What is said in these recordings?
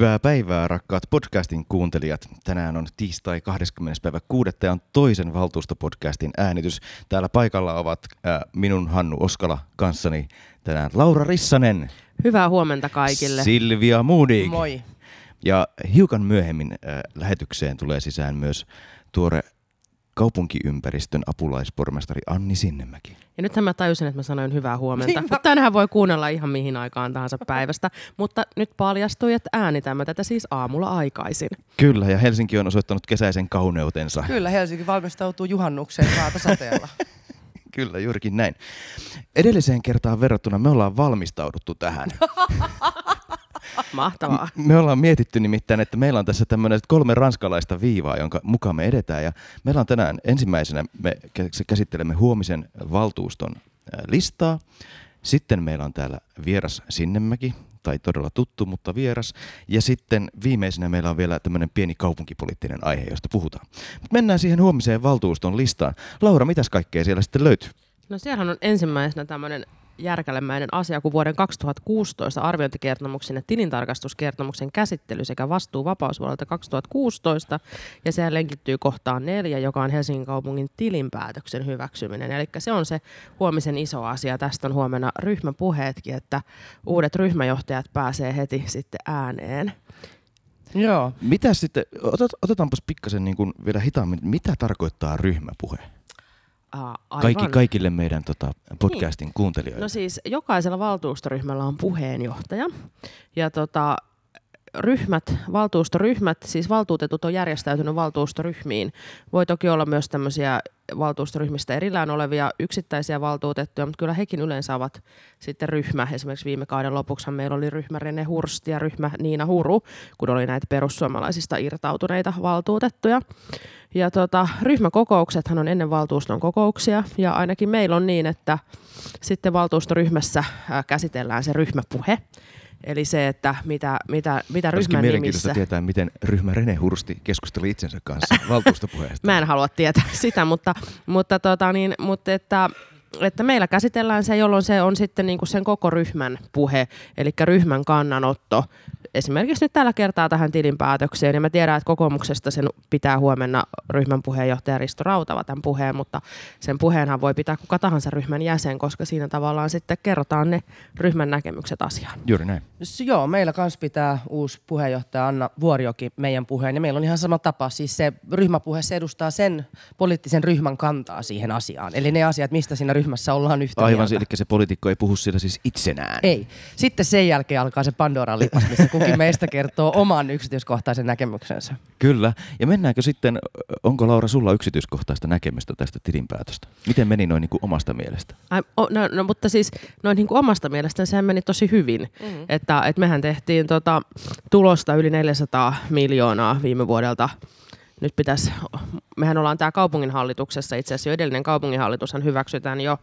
Hyvää päivää, rakkaat podcastin kuuntelijat. Tänään on tiistai 20. päivä 6. ja on toisen valtuustopodcastin äänitys. Täällä paikalla ovat äh, minun Hannu Oskala kanssani tänään Laura Rissanen. Hyvää huomenta kaikille. Silvia Moodig. Moi. Ja hiukan myöhemmin äh, lähetykseen tulee sisään myös tuore kaupunkiympäristön apulaispormestari Anni Sinnemäki. Ja nythän mä tajusin, että mä sanoin hyvää huomenta. Niin tänään voi kuunnella ihan mihin aikaan tahansa päivästä. Mutta nyt paljastui, että äänitämme tätä siis aamulla aikaisin. Kyllä, ja Helsinki on osoittanut kesäisen kauneutensa. Kyllä Helsinki valmistautuu juhannukseen raatasateella. Kyllä, juurikin näin. Edelliseen kertaan verrattuna me ollaan valmistauduttu tähän. Mahtavaa. Me ollaan mietitty nimittäin, että meillä on tässä tämmöinen kolme ranskalaista viivaa, jonka mukaan me edetään. Ja meillä on tänään ensimmäisenä, me kä- käsittelemme huomisen valtuuston listaa. Sitten meillä on täällä vieras Sinnemäki, tai todella tuttu, mutta vieras. Ja sitten viimeisenä meillä on vielä tämmöinen pieni kaupunkipoliittinen aihe, josta puhutaan. Mut mennään siihen huomiseen valtuuston listaan. Laura, mitäs kaikkea siellä sitten löytyy? No siellähän on ensimmäisenä tämmöinen järkälemäinen asia kuin vuoden 2016 arviointikertomuksen ja tilintarkastuskertomuksen käsittely sekä vastuu vapausvuodelta 2016. Ja sehän lenkittyy kohtaan neljä, joka on Helsingin kaupungin tilinpäätöksen hyväksyminen. Eli se on se huomisen iso asia. Tästä on huomenna ryhmäpuheetkin, että uudet ryhmäjohtajat pääsee heti sitten ääneen. Joo. Mitä sitten, otet, otetaanpas pikkasen niin kuin vielä hitaammin, mitä tarkoittaa ryhmäpuhe? Aa, aivan. Kaikki, kaikille meidän tota, podcastin niin. kuuntelijoille. No siis jokaisella valtuustoryhmällä on puheenjohtaja. Ja tota, ryhmät, valtuustoryhmät, siis valtuutetut on järjestäytynyt valtuustoryhmiin. Voi toki olla myös tämmöisiä valtuustoryhmistä erillään olevia yksittäisiä valtuutettuja, mutta kyllä hekin yleensä ovat sitten ryhmä. Esimerkiksi viime kauden lopuksi meillä oli ryhmä Rene Hurst ja ryhmä Niina Huru, kun oli näitä perussuomalaisista irtautuneita valtuutettuja. Ja tota, ryhmäkokouksethan on ennen valtuuston kokouksia ja ainakin meillä on niin, että sitten valtuustoryhmässä ää, käsitellään se ryhmäpuhe. Eli se, että mitä, mitä, mitä ryhmän mielenkiintoista nimissä... tietää, miten ryhmä Rene Hursti keskusteli itsensä kanssa valtuustopuheesta. Mä en halua tietää sitä, mutta, mutta, tota niin, mutta että, että meillä käsitellään se, jolloin se on sitten niin kuin sen koko ryhmän puhe, eli ryhmän kannanotto. Esimerkiksi nyt tällä kertaa tähän tilinpäätökseen, ja mä tiedän, että kokoomuksesta sen pitää huomenna ryhmän puheenjohtaja Risto Rautava tämän puheen, mutta sen puheenhan voi pitää kuka tahansa ryhmän jäsen, koska siinä tavallaan sitten kerrotaan ne ryhmän näkemykset asiaan. Juuri näin. Joo, meillä kans pitää uusi puheenjohtaja Anna Vuorioki meidän puheen. Ja meillä on ihan sama tapa. Siis se ryhmäpuhe, se edustaa sen poliittisen ryhmän kantaa siihen asiaan. Eli ne asiat, mistä siinä ryhmässä ollaan yhtä Aivan, mieltä. eli se poliitikko ei puhu siellä siis itsenään. Ei. Sitten sen jälkeen alkaa se Pandoran lipas, missä kukin meistä kertoo oman yksityiskohtaisen näkemyksensä. Kyllä. Ja mennäänkö sitten, onko Laura sulla yksityiskohtaista näkemystä tästä tilinpäätöstä? Miten meni noin niin kuin omasta mielestä? Ai, o, no, no, mutta siis noin niin kuin omasta mielestäni sehän meni tosi hyvin. Mm-hmm. Että, että mehän tehtiin tota, tulosta yli 400 miljoonaa viime vuodelta. Nyt pitäisi, mehän ollaan tämä kaupunginhallituksessa, itse asiassa jo edellinen kaupunginhallitushan hyväksytään jo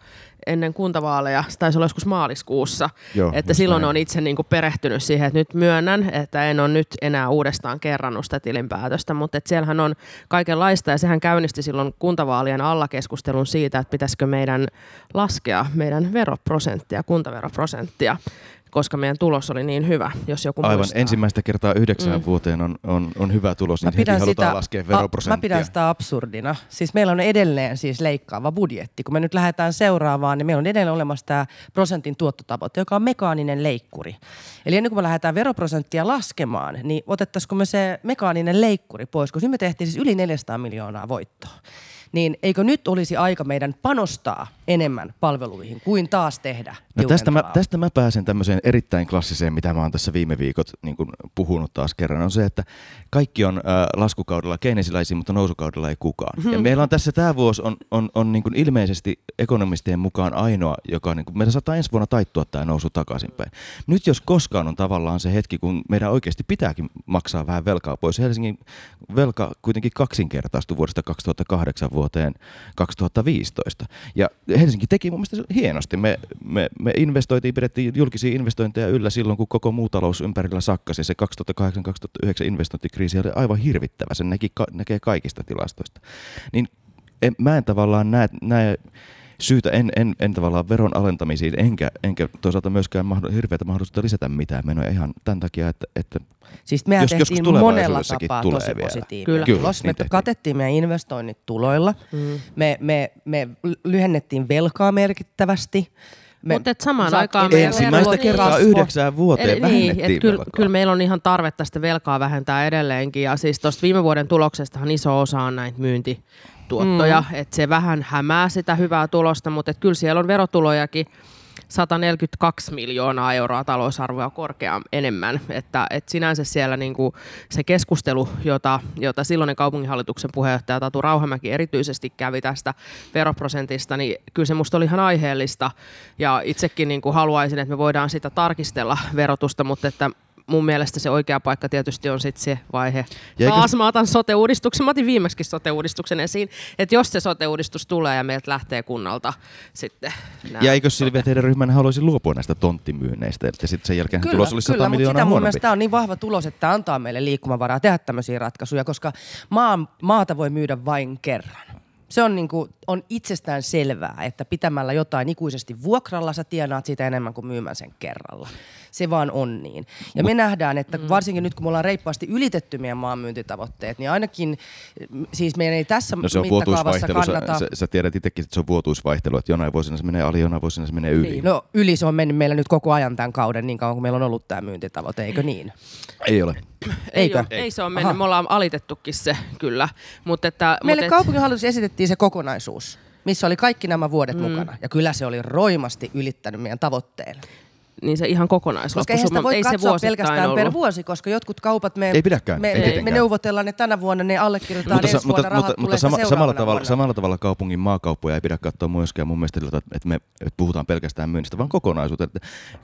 ennen kuntavaaleja, se taisi olla joskus maaliskuussa, Joo, että silloin näin. on itse niin kuin perehtynyt siihen, että nyt myönnän, että en ole nyt enää uudestaan kerrannut sitä tilinpäätöstä, mutta että siellähän on kaikenlaista ja sehän käynnisti silloin kuntavaalien alla keskustelun siitä, että pitäisikö meidän laskea meidän veroprosenttia, kuntaveroprosenttia, koska meidän tulos oli niin hyvä, jos joku Aivan muistaa. ensimmäistä kertaa yhdeksään Mm. vuoteen on, on, on hyvä tulos, niin heti halutaan laskea a- veroprosenttia. Mä pidän sitä absurdina. Siis meillä on edelleen siis leikkaava budjetti. Kun me nyt lähdetään seuraavaan, niin meillä on edelleen olemassa tämä prosentin tuottotavoite, joka on mekaaninen leikkuri. Eli ennen kuin me lähdetään veroprosenttia laskemaan, niin otettaisiko me se mekaaninen leikkuri pois, koska nyt me tehtiin siis yli 400 miljoonaa voittoa. Niin eikö nyt olisi aika meidän panostaa enemmän palveluihin kuin taas tehdä No tästä, mä, tästä mä pääsen tämmöiseen erittäin klassiseen, mitä mä oon tässä viime viikot niin kuin puhunut taas kerran, on se, että kaikki on äh, laskukaudella keinesiläisiä, mutta nousukaudella ei kukaan. Ja meillä on tässä tämä vuosi on, on, on niin ilmeisesti ekonomistien mukaan ainoa, joka niin kuin, meidän saattaa ensi vuonna taittua tämä nousu takaisinpäin. Nyt jos koskaan on tavallaan se hetki, kun meidän oikeasti pitääkin maksaa vähän velkaa pois. Helsingin velka kuitenkin kaksinkertaistui vuodesta 2008 vuoteen 2015. Ja Helsinki teki mun mielestä hienosti. Me, me, me investoitiin, pidettiin julkisia investointeja yllä silloin, kun koko muu talous ympärillä sakkasi. Se 2008-2009 investointikriisi oli aivan hirvittävä. Sen näki, näkee kaikista tilastoista. Niin en, mä en tavallaan näe, näe syytä, en, en, en tavallaan veron alentamisiin, enkä, enkä toisaalta myöskään mahdo, hirveätä mahdollisuutta lisätä mitään menoja ihan tämän takia, että, että Siis mehän Jos- joskus tehtiin monella tulevaisuudessakin tapaa tulee tosi vielä. positiivinen Kyllä. Kyllä, niin Me tehtiin. katettiin meidän investoinnit tuloilla. Mm. Me, me, me lyhennettiin velkaa merkittävästi. Me Mutta samaan saat- aikaan meidän ensimmäistä kertaa kasvo. yhdeksään vuoteen Eli, niin, vähennettiin että kyllä, velkaa. kyllä meillä on ihan tarvetta sitä velkaa vähentää edelleenkin. Ja siis tuosta viime vuoden tuloksestahan iso osa on näitä myyntituottoja. Mm. Että se vähän hämää sitä hyvää tulosta, mutta et kyllä siellä on verotulojakin 142 miljoonaa euroa talousarvoa korkeaa enemmän. Että et sinänsä siellä niinku se keskustelu, jota, jota silloinen kaupunginhallituksen puheenjohtaja Tatu Rauhamäki erityisesti kävi tästä veroprosentista, niin kyllä se musta oli ihan aiheellista. Ja itsekin niinku haluaisin, että me voidaan sitä tarkistella verotusta, mutta että mun mielestä se oikea paikka tietysti on sitten se vaihe. Ja eikö- Taas mä otan sote-uudistuksen, mä otin viimeksi sote-uudistuksen esiin, että jos se sote-uudistus tulee ja meiltä lähtee kunnalta sitten Ja eikö Silvia teidän ryhmän haluaisi luopua näistä tonttimyynneistä, että sitten sen jälkeen tulos olisi 100 kyllä, mutta miljoonaa sitä mun huonompi? mielestä tämä on niin vahva tulos, että antaa meille liikkumavaraa tehdä tämmöisiä ratkaisuja, koska maa, maata voi myydä vain kerran. Se on, niin kuin, on itsestään selvää, että pitämällä jotain ikuisesti vuokralla sä tienaat siitä enemmän kuin myymään sen kerralla. Se vaan on niin. Ja me nähdään, että varsinkin nyt kun me ollaan reippaasti ylitetty meidän maanmyyntitavoitteet, niin ainakin mm, siis meidän ei tässä No se on mittakaavassa kannata... sä, sä, sä tiedät itsekin, että se on vuotuisvaihtelu, että jonain vuosina se menee ali, jonain vuosina se menee yli. Niin. No yli se on mennyt meillä nyt koko ajan tämän kauden, niin kauan kuin meillä on ollut tämä myyntitavoite, eikö niin? Ei ole. Ei, Eikö? ole, ei se ole mennyt, Aha. me ollaan alitettukin se kyllä. Mutta että, Meille mut et, kaupunginhallitus esitettiin se kokonaisuus, missä oli kaikki nämä vuodet mm. mukana. Ja kyllä se oli roimasti ylittänyt meidän tavoitteen. Niin se ihan kokonaisloppu. Koska eihän sitä voi ei se katsoa vuosittain pelkästään ollut. per vuosi, koska jotkut kaupat me, Ei pidäkään, me, ei me, neuvotellaan ne tänä vuonna, ne allekirjoitetaan Mutta, ensi vuonna, rahat mutta, tulee mutta sama, samalla, tavalla, vuonna. samalla tavalla kaupungin maakauppoja ei pidä katsoa myöskään mun mielestä, että me että puhutaan pelkästään myynnistä, vaan kokonaisuutta. Että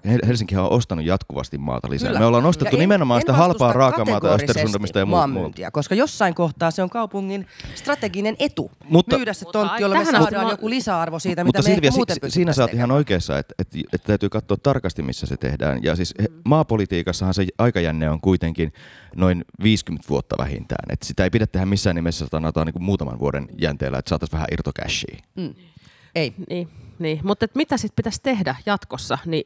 Hel- Helsinkihän on ostanut jatkuvasti maata lisää. Kyllä. Me ollaan ostettu Ja en- nimenomaan en sitä halpaa vastusta raakamaata Östersundamista ja muuta. koska jossain kohtaa se on kaupungin strateginen etu Mutta- myydä se tontti, jolla me saadaan joku lisäarvo siitä, mitä me muuten si- siinä sä oot ihan oikeassa, että täytyy katsoa tarkasti, missä se tehdään. Ja siis mm. maapolitiikassahan se aikajänne on kuitenkin noin 50 vuotta vähintään. Että sitä ei pidä tehdä missään nimessä sanotaan niin kuin muutaman vuoden jänteellä, että saataisiin vähän irtocashia. Ei. Niin, niin. mutta et mitä sitten pitäisi tehdä jatkossa? Niin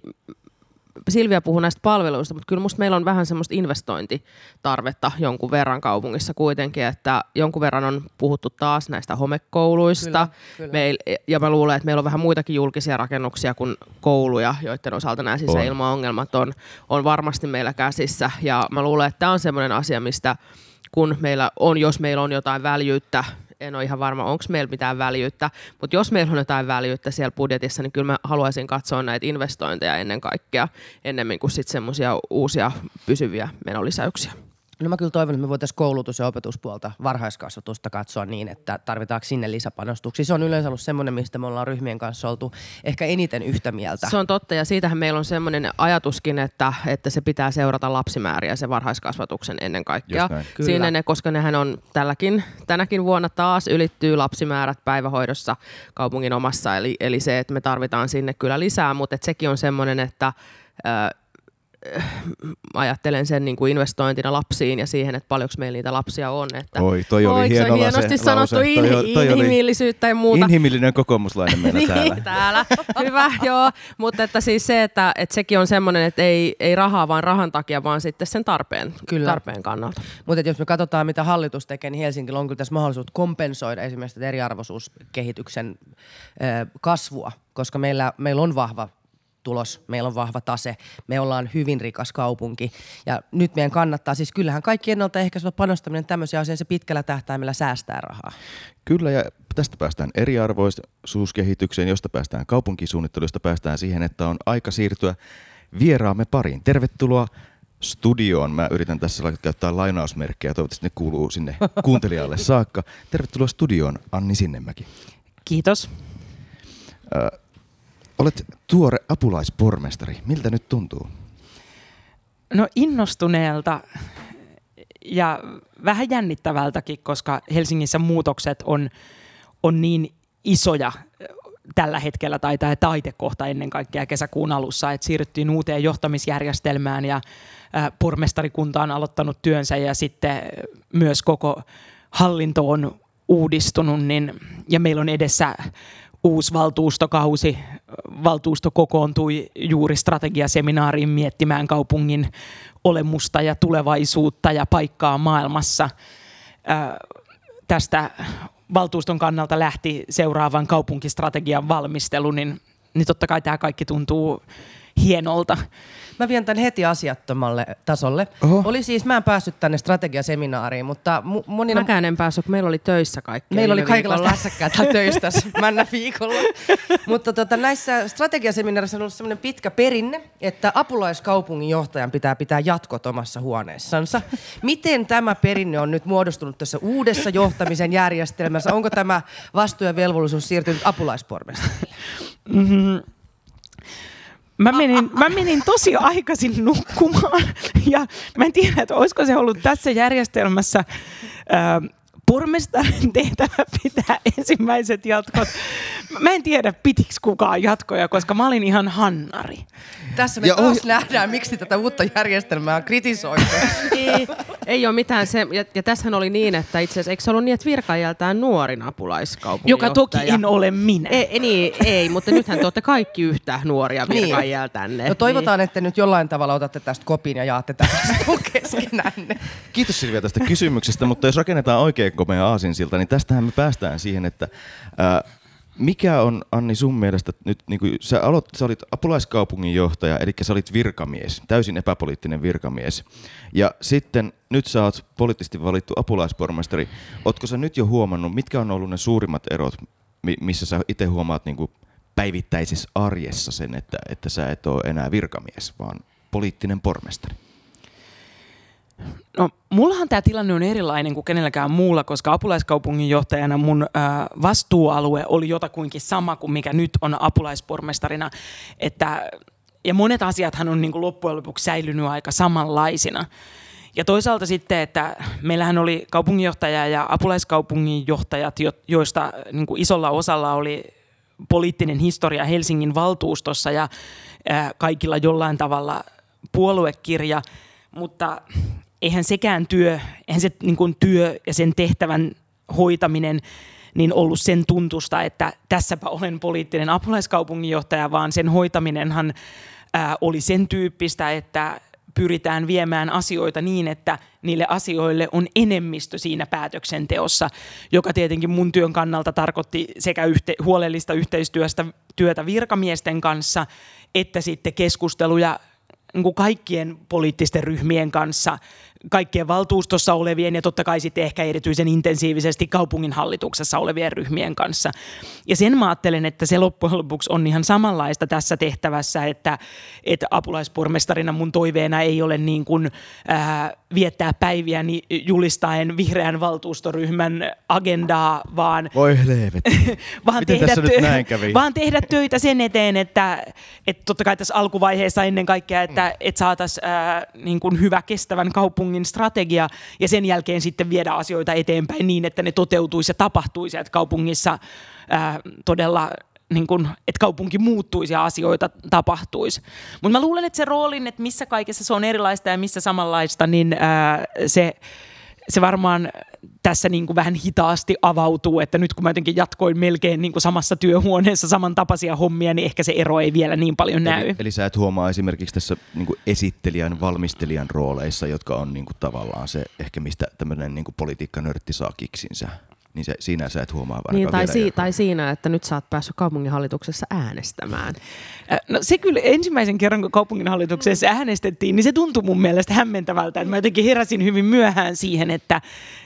Silvia puhui näistä palveluista, mutta kyllä musta meillä on vähän semmoista investointitarvetta jonkun verran kaupungissa kuitenkin, että jonkun verran on puhuttu taas näistä homekouluista. Kyllä, kyllä. Meil, ja mä luulen, että meillä on vähän muitakin julkisia rakennuksia kuin kouluja, joiden osalta nämä sisäilmaongelmat on, on varmasti meillä käsissä. Ja mä luulen, että tämä on semmoinen asia, mistä kun meillä on, jos meillä on jotain väljyyttä, en ole ihan varma, onko meillä mitään väljyyttä, mutta jos meillä on jotain väljyyttä siellä budjetissa, niin kyllä mä haluaisin katsoa näitä investointeja ennen kaikkea, ennemmin kuin sitten semmoisia uusia pysyviä menolisäyksiä. No mä kyllä toivon, että me voitaisiin koulutus- ja opetuspuolta, varhaiskasvatusta katsoa niin, että tarvitaanko sinne lisäpanostuksia. Se on yleensä ollut semmoinen, mistä me ollaan ryhmien kanssa oltu ehkä eniten yhtä mieltä. Se on totta ja siitähän meillä on semmoinen ajatuskin, että, että se pitää seurata lapsimääriä se varhaiskasvatuksen ennen kaikkea. Siinä ne, koska nehän on tälläkin, tänäkin vuonna taas ylittyy lapsimäärät päivähoidossa kaupungin omassa. Eli, eli se, että me tarvitaan sinne kyllä lisää, mutta et sekin on semmoinen, että ajattelen sen niin kuin investointina lapsiin ja siihen, että paljonko meillä niitä lapsia on. Että Oi, toi oli Oi, se hieno on lause- hienosti sanottu lause. Toi in, oli- toi oli inhimillisyyttä ja muuta. Inhimillinen kokoomuslainen meillä niin, täällä. täällä. Hyvä, joo. Mutta että siis se, että, että sekin on semmoinen, että ei, ei rahaa vaan rahan takia, vaan sitten sen tarpeen, Kyllä. tarpeen kannalta. Mutta jos me katsotaan, mitä hallitus tekee, niin Helsingillä on kyllä tässä mahdollisuus kompensoida esimerkiksi eriarvoisuuskehityksen ö, kasvua, koska meillä, meillä on vahva tulos, meillä on vahva tase, me ollaan hyvin rikas kaupunki. Ja nyt meidän kannattaa, siis kyllähän kaikki ennaltaehkäisevä panostaminen tämmöisiä asioita, se pitkällä tähtäimellä säästää rahaa. Kyllä, ja tästä päästään eriarvoisuuskehitykseen, josta päästään kaupunkisuunnitteluun, josta päästään siihen, että on aika siirtyä vieraamme pariin. Tervetuloa studioon. Mä yritän tässä käyttää lainausmerkkejä, toivottavasti ne kuuluu sinne kuuntelijalle saakka. Tervetuloa studioon, Anni Sinnemäki. Kiitos. Ö, olet tuore apulaispormestari. Miltä nyt tuntuu? No innostuneelta ja vähän jännittävältäkin, koska Helsingissä muutokset on, on niin isoja tällä hetkellä, tai tämä taitekohta ennen kaikkea kesäkuun alussa, että siirryttiin uuteen johtamisjärjestelmään ja pormestarikunta on aloittanut työnsä ja sitten myös koko hallinto on uudistunut, niin, ja meillä on edessä uusi valtuustokausi, valtuusto kokoontui juuri strategiaseminaariin miettimään kaupungin olemusta ja tulevaisuutta ja paikkaa maailmassa. Tästä valtuuston kannalta lähti seuraavan kaupunkistrategian valmistelu, niin, niin totta kai tämä kaikki tuntuu hienolta. Mä vien tämän heti asiattomalle tasolle. Oho. Oli siis, mä en päässyt tänne strategiaseminaariin, mutta mu- monina... Mäkään en päässyt, kun meillä oli töissä kaikki. Meillä oli kaikenlaista hässäkkää täällä töistä männä viikolla. mutta tota, näissä strategiaseminaarissa on ollut sellainen pitkä perinne, että apulaiskaupungin johtajan pitää pitää jatkot omassa huoneessansa. Miten tämä perinne on nyt muodostunut tässä uudessa johtamisen järjestelmässä? Onko tämä vastuu ja velvollisuus siirtynyt apulaispormestarille? Mm-hmm. Mä menin, mä menin tosi aikaisin nukkumaan. Ja mä en tiedä, että olisiko se ollut tässä järjestelmässä ää, pormestarin tehtävä pitää ensimmäiset jatkot. Mä en tiedä, pitiks kukaan jatkoja, koska mä olin ihan hannari. Tässä me ja taas oh... nähdään, miksi tätä uutta järjestelmää on kritisoitu. ei, ei ole mitään se, ja, ja tässähän oli niin, että itse asiassa, eikö se ollut niin, että virkaajaltaan nuorin apulaiskaupunki, Joka toki en ole minä. Ei, niin, ei, mutta nythän te olette kaikki yhtä nuoria virkaajaltanne. Niin. No toivotaan, niin. että nyt jollain tavalla otatte tästä kopin ja jaatte tästä keskenänne. Kiitos Silvia tästä kysymyksestä, mutta jos rakennetaan oikein komea aasinsilta, niin tästähän me päästään siihen, että äh, mikä on, Anni, sun mielestä nyt, niin kuin sä, aloit, sä olit apulaiskaupungin johtaja, eli sä olit virkamies, täysin epäpoliittinen virkamies. Ja sitten nyt sä oot poliittisesti valittu apulaispormestari. Ootko sä nyt jo huomannut, mitkä on ollut ne suurimmat erot, missä sä itse huomaat niin kuin päivittäisessä arjessa sen, että, että sä et ole enää virkamies, vaan poliittinen pormestari? No, mullahan tämä tilanne on erilainen kuin kenelläkään muulla, koska apulaiskaupungin johtajana mun ö, vastuualue oli jotakuinkin sama kuin mikä nyt on apulaispormestarina. Että, ja monet asiathan on niin kuin loppujen lopuksi säilynyt aika samanlaisina. Ja toisaalta sitten, että meillähän oli kaupunginjohtaja ja apulaiskaupunginjohtajat, joista niin kuin isolla osalla oli poliittinen historia Helsingin valtuustossa ja kaikilla jollain tavalla puoluekirja, mutta eihän sekään työ, eihän se niin kuin työ ja sen tehtävän hoitaminen niin ollut sen tuntusta, että tässäpä olen poliittinen apulaiskaupunginjohtaja, vaan sen hoitaminenhan ää, oli sen tyyppistä, että pyritään viemään asioita niin, että niille asioille on enemmistö siinä päätöksenteossa, joka tietenkin mun työn kannalta tarkoitti sekä yhte, huolellista yhteistyöstä työtä virkamiesten kanssa, että sitten keskusteluja niin kuin kaikkien poliittisten ryhmien kanssa, kaikkien valtuustossa olevien ja totta kai sitten ehkä erityisen intensiivisesti kaupunginhallituksessa olevien ryhmien kanssa. Ja sen mä ajattelen, että se loppujen lopuksi on ihan samanlaista tässä tehtävässä, että, että apulaispormestarina mun toiveena ei ole niin kuin, ää, viettää päiviäni julistaen vihreän valtuustoryhmän agendaa, vaan, Voi vaan, tehdä, nyt näin kävi? vaan tehdä töitä sen eteen, että, että totta kai tässä alkuvaiheessa ennen kaikkea, että, että saataisiin niin kuin hyvä kestävän kaupungin strategia ja sen jälkeen sitten viedä asioita eteenpäin niin, että ne toteutuisi ja tapahtuisi, että kaupungissa ää, todella niin kun, että kaupunki muuttuisi ja asioita tapahtuisi. Mutta mä luulen, että se roolin, että missä kaikessa se on erilaista ja missä samanlaista, niin ää, se, se varmaan tässä niin kuin vähän hitaasti avautuu, että nyt kun mä jotenkin jatkoin melkein niin kuin samassa työhuoneessa samantapaisia hommia, niin ehkä se ero ei vielä niin paljon näy. Eli, eli sä et huomaa esimerkiksi tässä niin kuin esittelijän, valmistelijan rooleissa, jotka on niin kuin tavallaan se ehkä mistä tämmöinen niin politiikkanörtti saa kiksinsä niin se, siinä sä et huomaa niin, tai, si- tai siinä, että nyt sä oot päässyt kaupunginhallituksessa äänestämään. No se kyllä ensimmäisen kerran, kun kaupunginhallituksessa äänestettiin, niin se tuntui mun mielestä hämmentävältä. Että mä jotenkin heräsin hyvin myöhään siihen, että...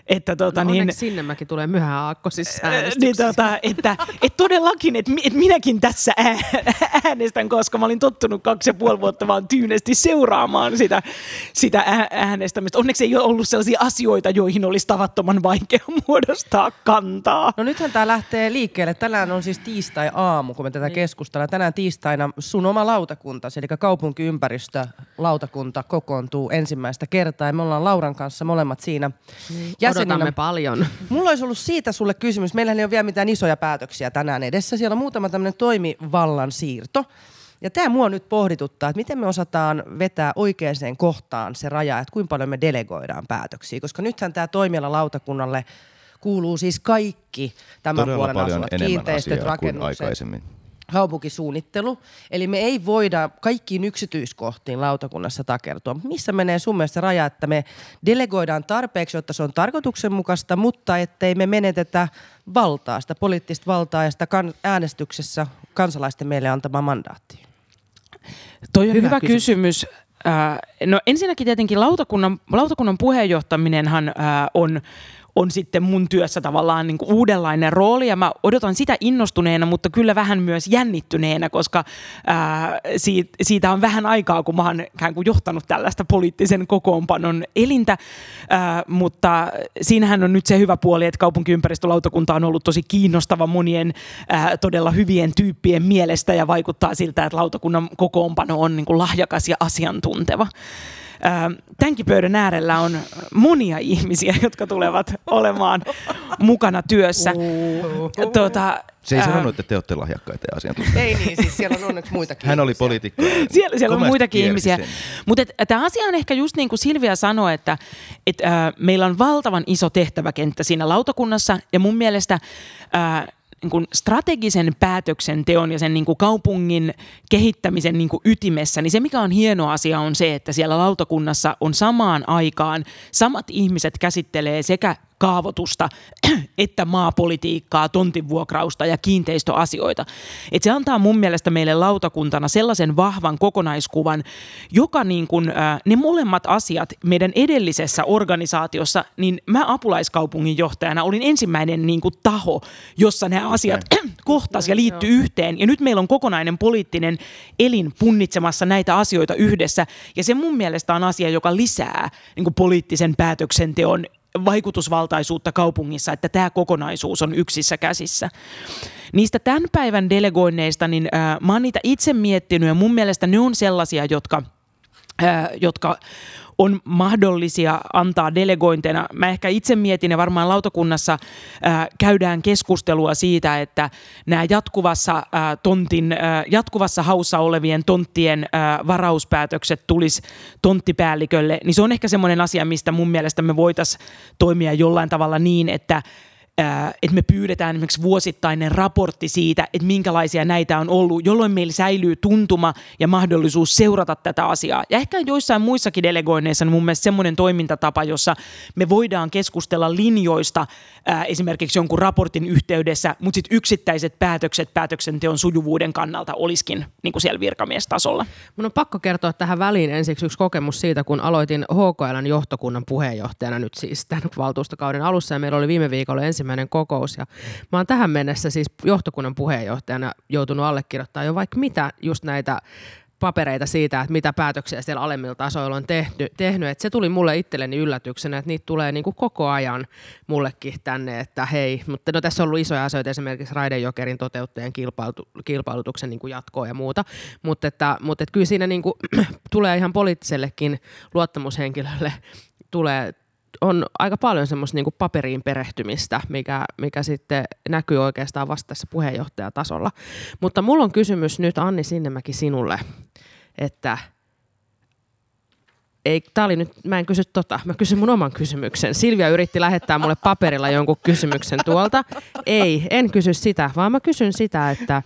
että tota, no, niin, sinnemäkin tulee myöhään aakkosissa niin, tota, että, että todellakin, että, että minäkin tässä äänestän, koska mä olin tottunut kaksi ja puoli vuotta vaan tyynesti seuraamaan sitä, sitä äänestämistä. Onneksi ei ole ollut sellaisia asioita, joihin olisi tavattoman vaikea muodostaa kantaa. No nythän tämä lähtee liikkeelle. Tänään on siis tiistai-aamu, kun me tätä niin. keskustellaan. Tänään tiistaina sun oma lautakunta, eli kaupunkiympäristö-lautakunta kokoontuu ensimmäistä kertaa. Ja me ollaan Lauran kanssa molemmat siinä niin. jäseninä. Odotamme paljon. Mulla olisi ollut siitä sulle kysymys. Meillähän ei ole vielä mitään isoja päätöksiä tänään edessä. Siellä on muutama tämmöinen toimivallan siirto. Ja tämä mua nyt pohdituttaa, että miten me osataan vetää oikeaan kohtaan se raja, että kuinka paljon me delegoidaan päätöksiä. Koska nythän tämä toimiala lautakunnalle kuuluu siis kaikki tämän Todella puolen paljon asuvat, enemmän kiinteistöt, rakennukset, aikaisemmin. kaupunkisuunnittelu. Eli me ei voida kaikkiin yksityiskohtiin lautakunnassa takertua. Missä menee sun mielestä raja, että me delegoidaan tarpeeksi, jotta se on tarkoituksenmukaista, mutta ettei me menetetä valtaa, sitä poliittista valtaa ja sitä kan- äänestyksessä kansalaisten meille antama mandaatti? Toi on Hyvä hyvä, kysymys. kysymys. Äh, no ensinnäkin tietenkin lautakunnan, lautakunnan puheenjohtaminenhan äh, on on sitten mun työssä tavallaan niin kuin uudenlainen rooli ja mä odotan sitä innostuneena, mutta kyllä vähän myös jännittyneenä, koska ää, siitä, siitä on vähän aikaa, kun mä oon ikään kuin johtanut tällaista poliittisen kokoonpanon elintä, ää, mutta siinähän on nyt se hyvä puoli, että kaupunkiympäristölautakunta on ollut tosi kiinnostava monien ää, todella hyvien tyyppien mielestä ja vaikuttaa siltä, että lautakunnan kokoonpano on niin kuin lahjakas ja asiantunteva. Ää, Tämänkin pöydän äärellä on monia ihmisiä, jotka tulevat olemaan mukana työssä. Tuota, Se ei ää, sanonut, että te olette lahjakkaita ja asiantuntijoita. Ei niin, siis siellä on onneksi muitakin Hän oli poliitikko. siellä, siellä on muitakin ihmisiä. Mutta tämä asia on ehkä just niin kuin Silvia sanoi, että et, äh, meillä on valtavan iso tehtäväkenttä siinä lautakunnassa ja mun mielestä äh, niin kuin strategisen päätöksenteon ja sen niin kuin kaupungin kehittämisen niin kuin ytimessä, niin se mikä on hieno asia on se, että siellä lautakunnassa on samaan aikaan samat ihmiset käsittelee sekä kaavoitusta että maapolitiikkaa, tontinvuokrausta ja kiinteistöasioita. Et se antaa mun mielestä meille lautakuntana sellaisen vahvan kokonaiskuvan, joka niin kun, äh, ne molemmat asiat meidän edellisessä organisaatiossa, niin mä apulaiskaupunginjohtajana olin ensimmäinen niin kuin taho, jossa nämä asiat kohtas ja liittyy yhteen. Ja nyt meillä on kokonainen poliittinen elin punnitsemassa näitä asioita yhdessä. Ja se mun mielestä on asia, joka lisää niin kuin poliittisen päätöksenteon vaikutusvaltaisuutta kaupungissa, että tämä kokonaisuus on yksissä käsissä. Niistä tämän päivän delegoinneista, niin äh, mä oon niitä itse miettinyt ja mun mielestä ne on sellaisia, jotka, äh, jotka on mahdollisia antaa delegointeina. Mä ehkä itse mietin ja varmaan lautakunnassa äh, käydään keskustelua siitä, että nämä jatkuvassa, äh, tontin, jatkuvassa haussa olevien tonttien äh, varauspäätökset tulisi tonttipäällikölle, niin se on ehkä semmoinen asia, mistä mun mielestä me voitaisiin toimia jollain tavalla niin, että että me pyydetään esimerkiksi vuosittainen raportti siitä, että minkälaisia näitä on ollut, jolloin meillä säilyy tuntuma ja mahdollisuus seurata tätä asiaa. Ja ehkä joissain muissakin delegoinneissa on mun mielestä semmoinen toimintatapa, jossa me voidaan keskustella linjoista esimerkiksi jonkun raportin yhteydessä, mutta sitten yksittäiset päätökset päätöksenteon sujuvuuden kannalta olisikin niin kuin siellä virkamiestasolla. Mun on pakko kertoa tähän väliin ensiksi yksi kokemus siitä, kun aloitin HKLn johtokunnan puheenjohtajana nyt siis tämän valtuustokauden alussa ja meillä oli viime viikolla ensimmäinen kokous. Ja mä oon tähän mennessä siis johtokunnan puheenjohtajana joutunut allekirjoittamaan jo vaikka mitä just näitä papereita siitä, että mitä päätöksiä siellä alemmilla tasoilla on tehty, tehnyt. Et se tuli mulle itselleni yllätyksenä, että niitä tulee niinku koko ajan mullekin tänne, että hei, mutta no tässä on ollut isoja asioita, esimerkiksi Raidejokerin toteuttajan kilpailu, kilpailutuksen niinku jatkoa ja muuta, mutta, että, mutta että kyllä siinä niinku, tulee ihan poliittisellekin luottamushenkilölle tulee on aika paljon semmoista niin paperiin perehtymistä, mikä, mikä sitten näkyy oikeastaan vasta tässä puheenjohtajatasolla. Mutta mulla on kysymys nyt Anni Sinnemäki sinulle, että ei, tää oli nyt, mä en kysy tota, mä kysyn mun oman kysymyksen. Silvia yritti lähettää mulle paperilla jonkun kysymyksen tuolta. Ei, en kysy sitä, vaan mä kysyn sitä, että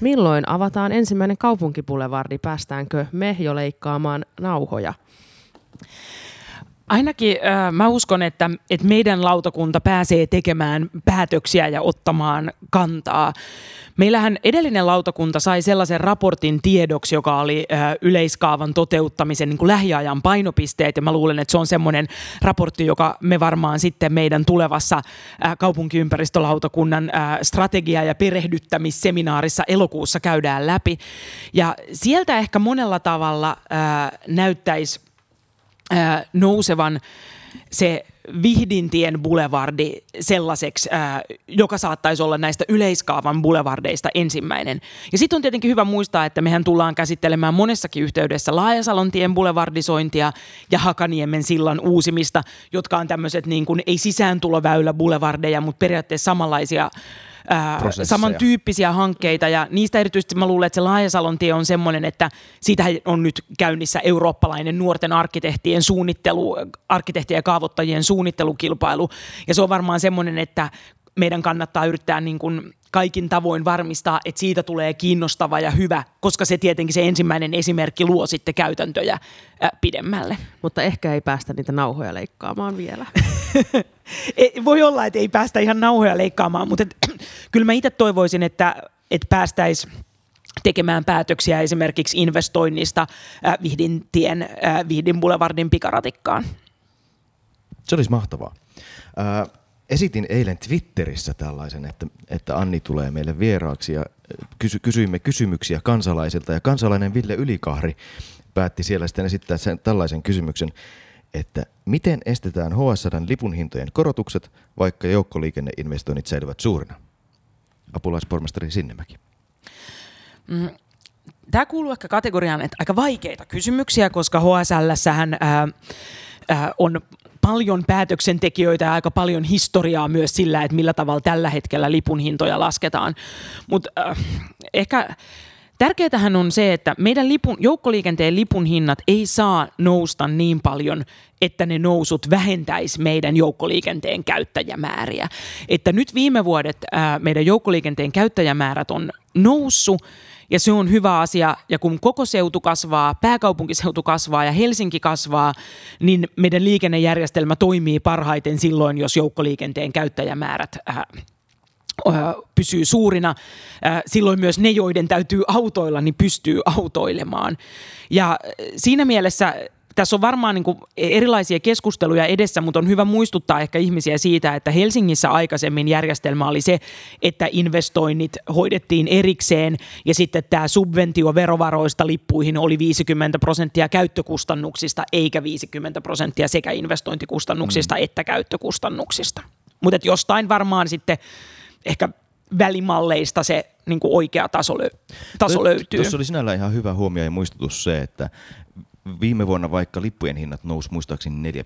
milloin avataan ensimmäinen kaupunkipulevardi, päästäänkö me jo leikkaamaan nauhoja? Ainakin äh, mä uskon, että, että meidän lautakunta pääsee tekemään päätöksiä ja ottamaan kantaa. Meillähän edellinen lautakunta sai sellaisen raportin tiedoksi, joka oli äh, yleiskaavan toteuttamisen niin kuin lähiajan painopisteet, ja mä luulen, että se on semmoinen raportti, joka me varmaan sitten meidän tulevassa äh, kaupunkiympäristölautakunnan äh, strategia- ja perehdyttämisseminaarissa elokuussa käydään läpi. Ja sieltä ehkä monella tavalla äh, näyttäisi ää, nousevan se Vihdintien boulevardi sellaiseksi, ää, joka saattaisi olla näistä yleiskaavan boulevardeista ensimmäinen. Ja sitten on tietenkin hyvä muistaa, että mehän tullaan käsittelemään monessakin yhteydessä Laajasalontien boulevardisointia ja Hakaniemen sillan uusimista, jotka on tämmöiset niin kuin ei sisääntuloväylä boulevardeja, mutta periaatteessa samanlaisia samantyyppisiä hankkeita ja niistä erityisesti mä luulen, että se Laajasalon tie on semmoinen, että siitä on nyt käynnissä eurooppalainen nuorten arkkitehtien suunnittelu, arkkitehtien ja kaavoittajien suunnittelukilpailu. Ja se on varmaan semmoinen, että meidän kannattaa yrittää niin kuin kaikin tavoin varmistaa, että siitä tulee kiinnostava ja hyvä, koska se tietenkin se ensimmäinen esimerkki luo sitten käytäntöjä ää, pidemmälle. Mutta ehkä ei päästä niitä nauhoja leikkaamaan vielä. Ei- Voi olla, että ei päästä ihan nauhoja leikkaamaan, mutta et, kyllä mä itse toivoisin, että, että päästäisiin tekemään päätöksiä esimerkiksi investoinnista äh, Vihdintien, äh, Vihdin Boulevardin pikaratikkaan. Se olisi mahtavaa. Ää, esitin eilen Twitterissä tällaisen, että, että Anni tulee meille vieraaksi ja kysy, kysyimme kysymyksiä kansalaisilta ja kansalainen Ville Ylikahri päätti siellä sitten esittää sen, tällaisen kysymyksen, että miten estetään HSLn lipun hintojen korotukset, vaikka joukkoliikenneinvestoinnit säilyvät suurina? Apulaispormestari Sinnemäki. Tämä kuuluu ehkä kategoriaan, että aika vaikeita kysymyksiä, koska HSLssähän ää, ää, on paljon päätöksentekijöitä ja aika paljon historiaa myös sillä, että millä tavalla tällä hetkellä lipun hintoja lasketaan. Mutta äh, ehkä tärkeätähän on se, että meidän lipun, joukkoliikenteen lipun hinnat ei saa nousta niin paljon, että ne nousut vähentäisi meidän joukkoliikenteen käyttäjämääriä. Että nyt viime vuodet ää, meidän joukkoliikenteen käyttäjämäärät on noussut ja se on hyvä asia. Ja kun koko seutu kasvaa, pääkaupunkiseutu kasvaa ja Helsinki kasvaa, niin meidän liikennejärjestelmä toimii parhaiten silloin, jos joukkoliikenteen käyttäjämäärät äh, pysyy suurina. Ö, Silloin myös ne, joiden täytyy autoilla, niin pystyy autoilemaan. Ja ö, siinä mielessä tässä on varmaan niin kuin erilaisia keskusteluja edessä, mutta on hyvä muistuttaa ehkä ihmisiä siitä, että Helsingissä aikaisemmin järjestelmä oli se, että investoinnit hoidettiin erikseen ja sitten tämä subventio verovaroista lippuihin oli 50 prosenttia käyttökustannuksista eikä 50 prosenttia sekä investointikustannuksista mm. että käyttökustannuksista. Mutta jostain varmaan sitten ehkä välimalleista se niin kuin oikea taso, lö- taso löytyy. Tuossa oli sinällään ihan hyvä huomio ja muistutus se, että viime vuonna vaikka lippujen hinnat nousi muistaakseni 4,1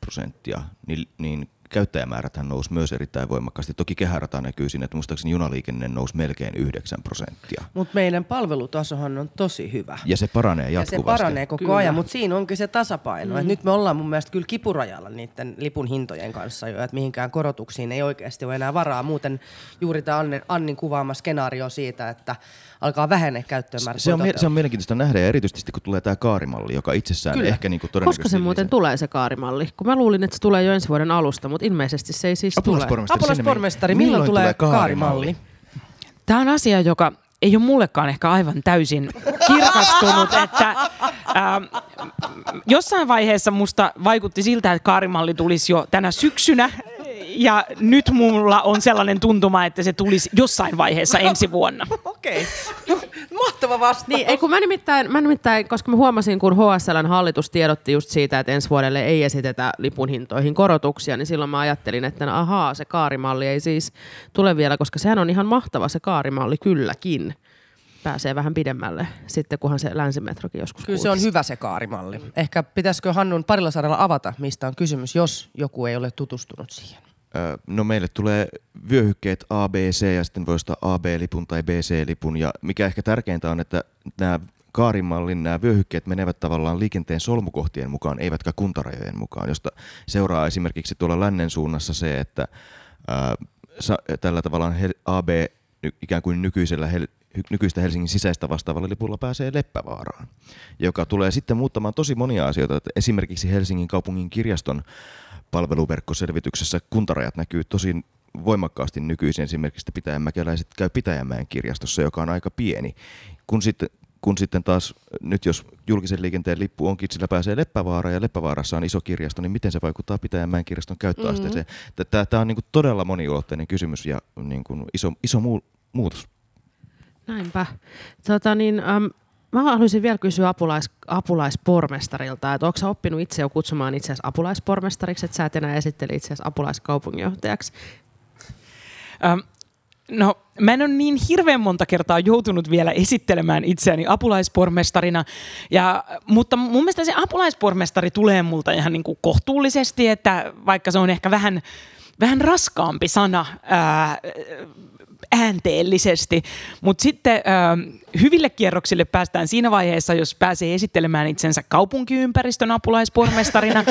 prosenttia, niin, niin käyttäjämääräthän nousi myös erittäin voimakkaasti. Toki kehärata näkyy siinä, että muistaakseni junaliikenne nousi melkein 9 prosenttia. Mutta meidän palvelutasohan on tosi hyvä. Ja se paranee Ja jatkuvasti. se paranee koko Kyllä. ajan, mutta siinä onkin se tasapaino. Mm. nyt me ollaan mun mielestä kyllä kipurajalla niiden lipun hintojen kanssa jo, että mihinkään korotuksiin ei oikeasti ole enää varaa. Muuten juuri tämä Annin, Annin kuvaama skenaario siitä, että alkaa vähenee käyttömäärä. Se on, se on mielenkiintoista nähdä ja erityisesti kun tulee tämä kaarimalli, joka itsessään Kyllä. ehkä niinku Koska todennäköisesti... se muuten tulee se kaarimalli? Kun mä luulin, että se tulee jo ensi vuoden alusta, mutta ilmeisesti se ei siis tule. Apulaispormestari, Sinnemäki, milloin tulee kaarimalli? Tämä on asia, joka ei ole mullekaan ehkä aivan täysin kirkastunut, että ää, jossain vaiheessa musta vaikutti siltä, että kaarimalli tulisi jo tänä syksynä ja nyt mulla on sellainen tuntuma, että se tulisi jossain vaiheessa ensi vuonna. Okei, okay. mahtava vastaus. Niin, ei kun mä nimittäin, mä nimittäin, koska mä huomasin, kun HSLn hallitus tiedotti just siitä, että ensi vuodelle ei esitetä lipun hintoihin korotuksia, niin silloin mä ajattelin, että no, ahaa, se kaarimalli ei siis tule vielä, koska sehän on ihan mahtava se kaarimalli kylläkin. Pääsee vähän pidemmälle sitten, kunhan se länsimetrokin joskus Kyllä se on hyvä se kaarimalli. Ehkä pitäisikö Hannun parilla saralla avata, mistä on kysymys, jos joku ei ole tutustunut siihen. No meille tulee vyöhykkeet A, B, C ja sitten voi ostaa AB-lipun tai BC-lipun. Ja mikä ehkä tärkeintä on, että nämä kaarimallin nämä vyöhykkeet menevät tavallaan liikenteen solmukohtien mukaan, eivätkä kuntarajojen mukaan, josta seuraa esimerkiksi tuolla lännen suunnassa se, että ää, tällä tavallaan hel, AB ikään kuin nykyisellä hel, nykyistä Helsingin sisäistä vastaavalla lipulla pääsee Leppävaaraan, joka tulee sitten muuttamaan tosi monia asioita. Että esimerkiksi Helsingin kaupungin kirjaston palveluverkkoselvityksessä kuntarajat näkyy tosi voimakkaasti nykyisin. Esimerkiksi että pitäjänmäkeläiset käy Pitäjänmäen kirjastossa, joka on aika pieni. Kun sitten, kun sitten taas nyt jos julkisen liikenteen lippu onkin, sillä pääsee Leppävaaraan ja Leppävaarassa on iso kirjasto, niin miten se vaikuttaa Pitäjänmäen kirjaston käyttöasteeseen? Mm-hmm. Tämä on niin todella moniulotteinen kysymys ja niin kuin iso, iso muu, muutos. Näinpä. Tota niin, äm, mä haluaisin vielä kysyä apulais, apulaispormestarilta, että onko oppinut itse jo kutsumaan itseäsi apulaispormestariksi, että sä et enää esitteli itseäsi apulaiskaupunginjohtajaksi? Ähm, No, mä en ole niin hirveän monta kertaa joutunut vielä esittelemään itseäni apulaispormestarina, ja, mutta mun mielestä se apulaispormestari tulee multa ihan niin kuin kohtuullisesti, että vaikka se on ehkä vähän, vähän raskaampi sana ää, äänteellisesti. Mutta sitten hyville kierroksille päästään siinä vaiheessa, jos pääsee esittelemään itsensä kaupunkiympäristön apulaispormestarina.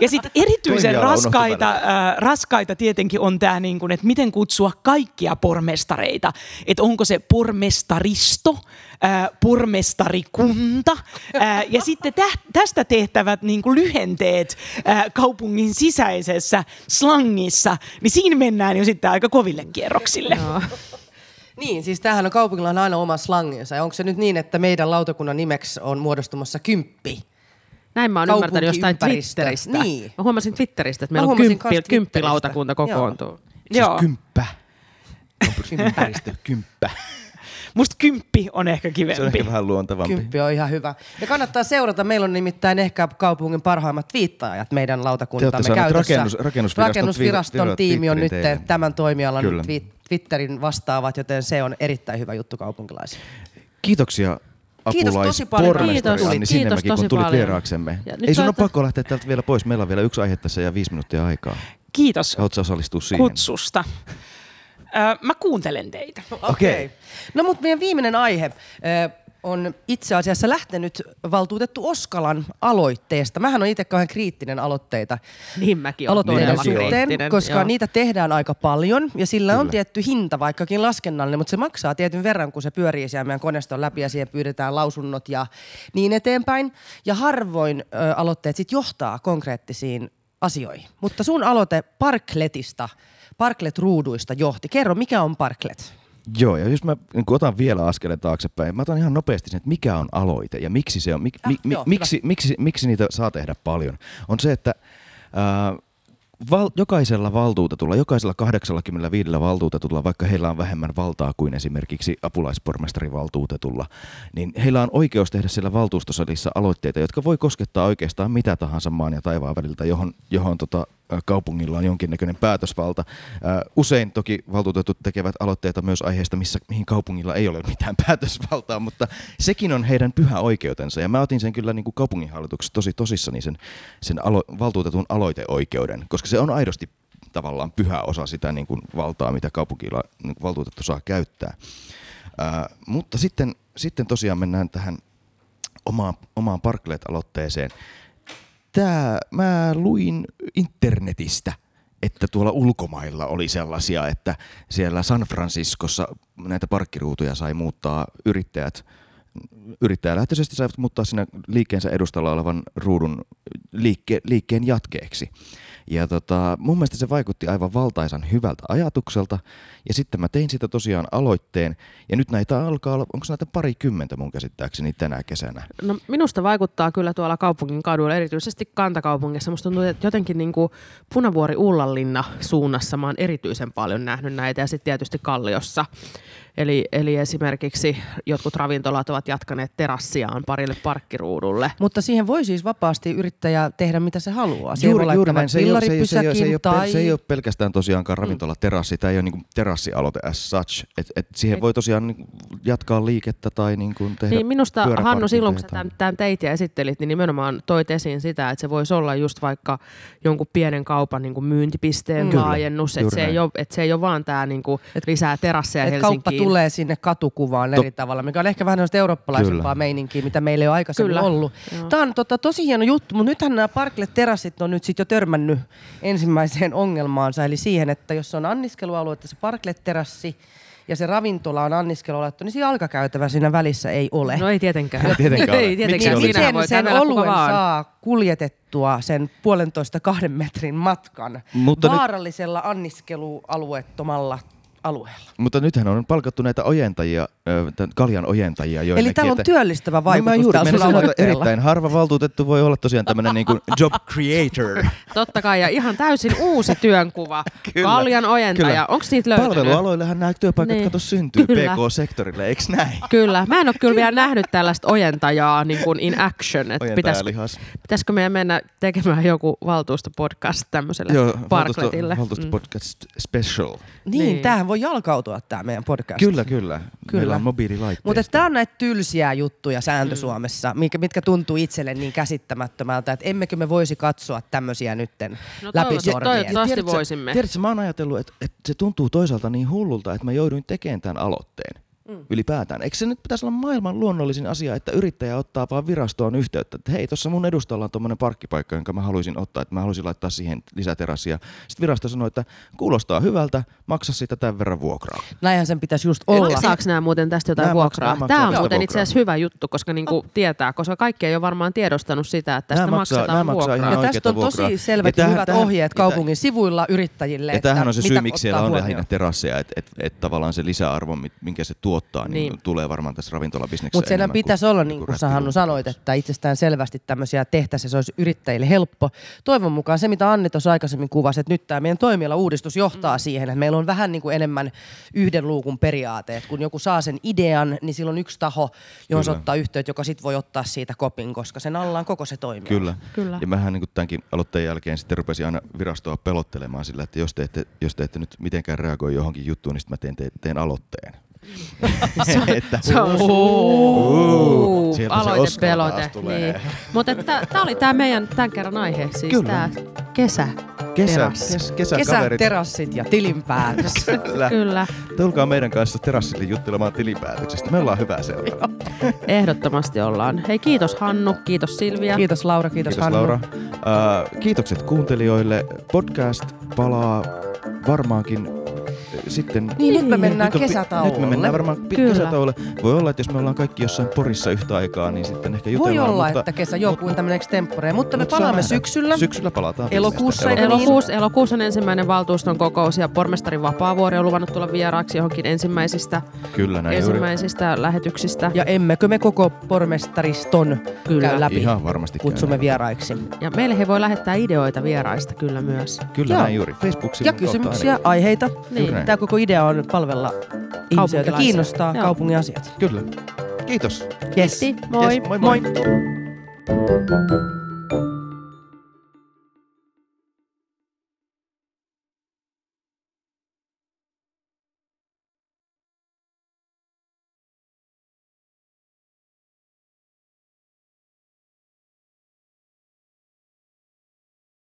ja sitten erityisen raskaita, äh, raskaita tietenkin on tämä, niin kun, että miten kutsua kaikkia pormestareita. Että onko se pormestaristo, äh, pormestarikunta äh, ja sitten tä- tästä tehtävät niin kuin lyhenteet äh, kaupungin sisäisessä slangissa, niin siinä mennään jo sitten aika koville kierroksille. Joo. Niin, siis tämähän on kaupungilla on aina oma slanginsa. Ja onko se nyt niin, että meidän lautakunnan nimeksi on muodostumassa kymppi? Näin mä oon ymmärtänyt jostain. Twitteristä. Niin. Mä huomasin Twitteristä, että meillä on huomasin kymppi, kymppilautakunta kokoontuu. Siis Joo. kymppä. Ympäristö, kymppä. Musta kymppi on ehkä Se on kivempi. ehkä vähän luontevampi. Kymppi on ihan hyvä. Ja kannattaa seurata. Meillä on nimittäin ehkä kaupungin parhaimmat viittaajat meidän lautakuntamme käytössä. rakennus- rakennusviraston rakennusviraston tiimi on nyt tämän toimialan Kyllä. twi- Twitterin vastaavat, joten se on erittäin hyvä juttu kaupunkilaisille. Kiitoksia Kiitos tosi paljon, Kiitos, Anni kiitos Sinnemäki, tosi kun tulit paljon. vieraaksemme. Ja Ei sun ole pakko lähteä täältä vielä pois. Meillä on vielä yksi aihe tässä ja viisi minuuttia aikaa. Kiitos Haluatko osallistua siihen? kutsusta. Mä kuuntelen teitä. Okei. Okay. No mutta meidän viimeinen aihe on itse asiassa lähtenyt valtuutettu Oskalan aloitteesta. Mähän on itse kauhean kriittinen aloitteita Niin mäkin aloitteiden Mäkin suhteen, koska joo. niitä tehdään aika paljon ja sillä on Kyllä. tietty hinta, vaikkakin laskennallinen, mutta se maksaa tietyn verran, kun se pyörii siellä meidän koneiston läpi ja siihen pyydetään lausunnot ja niin eteenpäin. Ja harvoin ö, aloitteet sitten johtaa konkreettisiin asioihin. Mutta sun aloite Parkletista, Parklet-ruuduista johti. Kerro, mikä on Parklet? Joo, ja jos mä niin otan vielä askeleen taaksepäin, mä otan ihan nopeasti sen, että mikä on aloite ja miksi, se on, mik, Ah, mi, mi, joo, miksi, miksi, miksi niitä saa tehdä paljon. On se, että ää, val, jokaisella valtuutetulla, jokaisella 85 valtuutetulla, vaikka heillä on vähemmän valtaa kuin esimerkiksi apulaispormestarivaltuutetulla, niin heillä on oikeus tehdä siellä valtuustosalissa aloitteita, jotka voi koskettaa oikeastaan mitä tahansa maan ja taivaan väliltä, johon, johon tota, kaupungilla on jonkinnäköinen päätösvalta. Ä, Usein toki valtuutetut tekevät aloitteita myös aiheista, missä, mihin kaupungilla ei ole mitään päätösvaltaa, mutta sekin on heidän pyhä oikeutensa. Ja mä otin sen kyllä niin kuin kaupunginhallituksessa tosi tosissani sen, sen alo, valtuutetun aloiteoikeuden, koska se on aidosti tavallaan pyhä osa sitä niin kuin valtaa, mitä kaupungilla niin kuin valtuutettu saa käyttää. Ää, mutta sitten, sitten tosiaan mennään tähän omaan, omaan Parklet-aloitteeseen. Tää, mä luin internetistä, että tuolla ulkomailla oli sellaisia, että siellä San Franciscossa näitä parkkiruutuja sai muuttaa yrittäjät, yrittäjälähtöisesti saivat muuttaa siinä liikkeensä edustalla olevan ruudun liikke, liikkeen jatkeeksi. Ja tota, mun mielestä se vaikutti aivan valtaisan hyvältä ajatukselta. Ja sitten mä tein sitä tosiaan aloitteen. Ja nyt näitä alkaa olla, onko näitä parikymmentä mun käsittääkseni tänä kesänä? No, minusta vaikuttaa kyllä tuolla kaupungin kaduilla, erityisesti kantakaupungissa. Musta tuntuu, että jotenkin niin kuin Punavuori Ullanlinna suunnassa mä oon erityisen paljon nähnyt näitä ja sitten tietysti Kalliossa. Eli, eli esimerkiksi jotkut ravintolat ovat jatkaneet terassiaan parille parkkiruudulle. Mutta siihen voi siis vapaasti yrittäjä tehdä mitä se haluaa. Siihen voi laittaa näin. Se ei, ole, se, ei, se, ei, se, ei ole, tai... se ei ole pelkästään tosiaankaan ravintolaterassi. Tämä ei ole niin terassialoite as such. Et, et siihen voi tosiaan niin jatkaa liikettä tai niin kuin tehdä Niin minusta Hannu, silloin kun sä tämän, tämän teit ja esittelit, niin nimenomaan toit esiin sitä, että se voisi olla just vaikka jonkun pienen kaupan niin kuin myyntipisteen Mm. Kyllä, laajennus, että juuri se, ei ole, että se ei ole vaan tämä niin kuin lisää terasseja Et Helsinkiin. Kauppa tulee sinne katukuvaan eri tavalla, mikä on ehkä vähän eurooppalaisempaa Kyllä. meininkiä, mitä meillä ei ole aikaisemmin Kyllä. ollut. Joo. Tämä on tota, tosi hieno juttu, mutta nythän nämä Parklet-terassit on nyt sit jo törmännyt ensimmäiseen ongelmaansa, eli siihen, että jos on anniskelualue, että se Parklet-terassi ja se ravintola on anniskelualuetta, niin siinä alkakäytävä siinä välissä ei ole. No ei tietenkään. Tietenkään ole. ei tietenkään. Miksi Miten voi sen oluen vaan. saa kuljetettua sen puolentoista kahden metrin matkan Mutta nyt- vaarallisella anniskelualueettomalla alueella? Mutta nythän on palkattu näitä ojentajia, kaljan ojentajia joillekin. Eli tällä on työllistävä No vaikutus mä juuri meinasin sanoa, että erittäin harva valtuutettu voi olla tosiaan tämmöinen niin kuin job creator. Totta kai, ja ihan täysin uusi työnkuva. Kyllä, Kaljan ojentaja. Onko niitä löytynyt? Palvelualoillehan nämä työpaikat Niin. kato syntyy Kyllä. PK-sektorille, eikö näin? Kyllä. Mä en ole kyllä vielä nähnyt tällaista ojentajaa niin kuin in action. Että pitäis, pitäisikö meidän mennä tekemään joku valtuustopodcast tämmöiselle Joo, Parkletille? valtuusto, valtuusto Mm. podcast special. Niin, Niin. tämähän voi jalkautua tämä meidän podcast. Kyllä, kyllä. Kyllä. Meillä vaan mobiililaitteista. Mutta tämä on näitä tylsiä juttuja sääntö Mm. Suomessa, mitkä, mitkä tuntuu itselle niin käsittämättömältä, että emmekö me voisi katsoa tämmöisiä nytten No läpi sormien. toivottavasti Tiedätkö- voisimme. Tiedätkö, mä oon ajatellut, että, että se tuntuu toisaalta niin hullulta, että mä jouduin tekemään tämän aloitteen. Mm. ylipäätään. Eikö se nyt pitäisi olla maailman luonnollisin asia, että yrittäjä ottaa vaan virastoon yhteyttä, että hei, tuossa mun edustalla on tuommoinen parkkipaikka, jonka mä haluaisin ottaa, että mä haluaisin laittaa siihen lisäterassia. Sitten virasto sanoi, että kuulostaa hyvältä, maksa siitä tämän verran vuokraa. Näinhän sen pitäisi just olla. Maksaako nämä muuten tästä jotain Nämä vuokraa? maksaa- Tämä on muuten vuokraa. itse asiassa hyvä juttu, koska niinku tietää, koska kaikki ei ole varmaan tiedostanut sitä, että tästä Nämä maksaa- maksetaan nämä maksaa vuokraa. ihan Ja tästä on oikeata tosi vuokraa. selvät Ja tähän- hyvät tähän- ohjeet kaupungin sivuilla yrittäjille. Ja tämähän on se mitä syy, miksi siellä ottaa on lähinnä terasseja, että et, et tavallaan se lisäarvo, minkä se tuottaa, niin, Niin. tulee varmaan tässä ravintolabisneksessä Mutta siellä pitäisi kuin- olla, kuin niin kuin sä Hannu sanoit, että itsestään selvästi tämmöisiä tehtäisiin, se olisi yrittäjille helppo. Toivon mukaan se, mitä Anni tuossa aikaisemmin kuvasi, että nyt tämä meidän toimiala-uudistus johtaa mm. siihen, että meillä on vähän niin kuin enemmän yhden luukun periaate. Että kun joku saa sen idean, niin silloin on yksi taho, johon se ottaa yhteyttä, joka sitten voi ottaa siitä kopin, koska sen alla on koko se toimiala. Kyllä. Kyllä. Ja mähän niin tämänkin aloitteen jälkeen sitten rupesin aina virastoa pelottelemaan sillä, että jos te ette, jos te ette nyt mitenkään reagoi johonkin juttuun, niin sitten mä teen, teen aloitteen. Että, Se on Uu, tulee. Niin. Mutta tämä oli tämä meidän tämän kerran aihe, siis Kyllä. tämä kesä. kesä, terassi. kes, kesäkaverit, Kesäterassit ja tilinpäätös. Kyllä. Kyllä, Tulkaa meidän kanssa terassille juttelemaan tilinpäätöksestä. Me ollaan hyvää seuraa. ehdottomasti ollaan. Hei kiitos Hannu, kiitos Silvia. kiitos Laura, kiitos, Kiitos Hannu. Laura. Uh, kiitokset kuuntelijoille. Podcast palaa varmaankin sitten... Niin, nyt me Niin. mennään Nyt on kesätauolle. Nyt me mennään varmaan Kyllä. kesätauolle. Voi olla, että jos me ollaan kaikki jossain Porissa yhtä aikaa, niin sitten ehkä Voi jutellaan. olla, mutta, että kesä joku tämmöinen extempore, mutta me saa palaamme syksyllä. Syksyllä palataan. Elokuussa? Elokuussa, elokuussa on ensimmäinen valtuuston kokous ja pormestari Vapaavuori on luvannut tulla vieraaksi johonkin ensimmäisistä, Kyllä näin juuri. ensimmäisistä lähetyksistä. Ja emmekö me koko pormestariston Kyllä. käy läpi? Ihan varmasti Kutsumme käydään. vieraiksi. Ja meille he voi lähettää ideoita vieraista kyllä myös. Kyllä Joo. näin juuri. facebook Ja kysymyksiä, aiheita. Niin. Näin. Tämä koko idea on palvella ihmisiä, joita kiinnostaa Joo. kaupungin asiat. Kyllä. Kiitos. Yes. Moi. Yes, moi moi. Moi.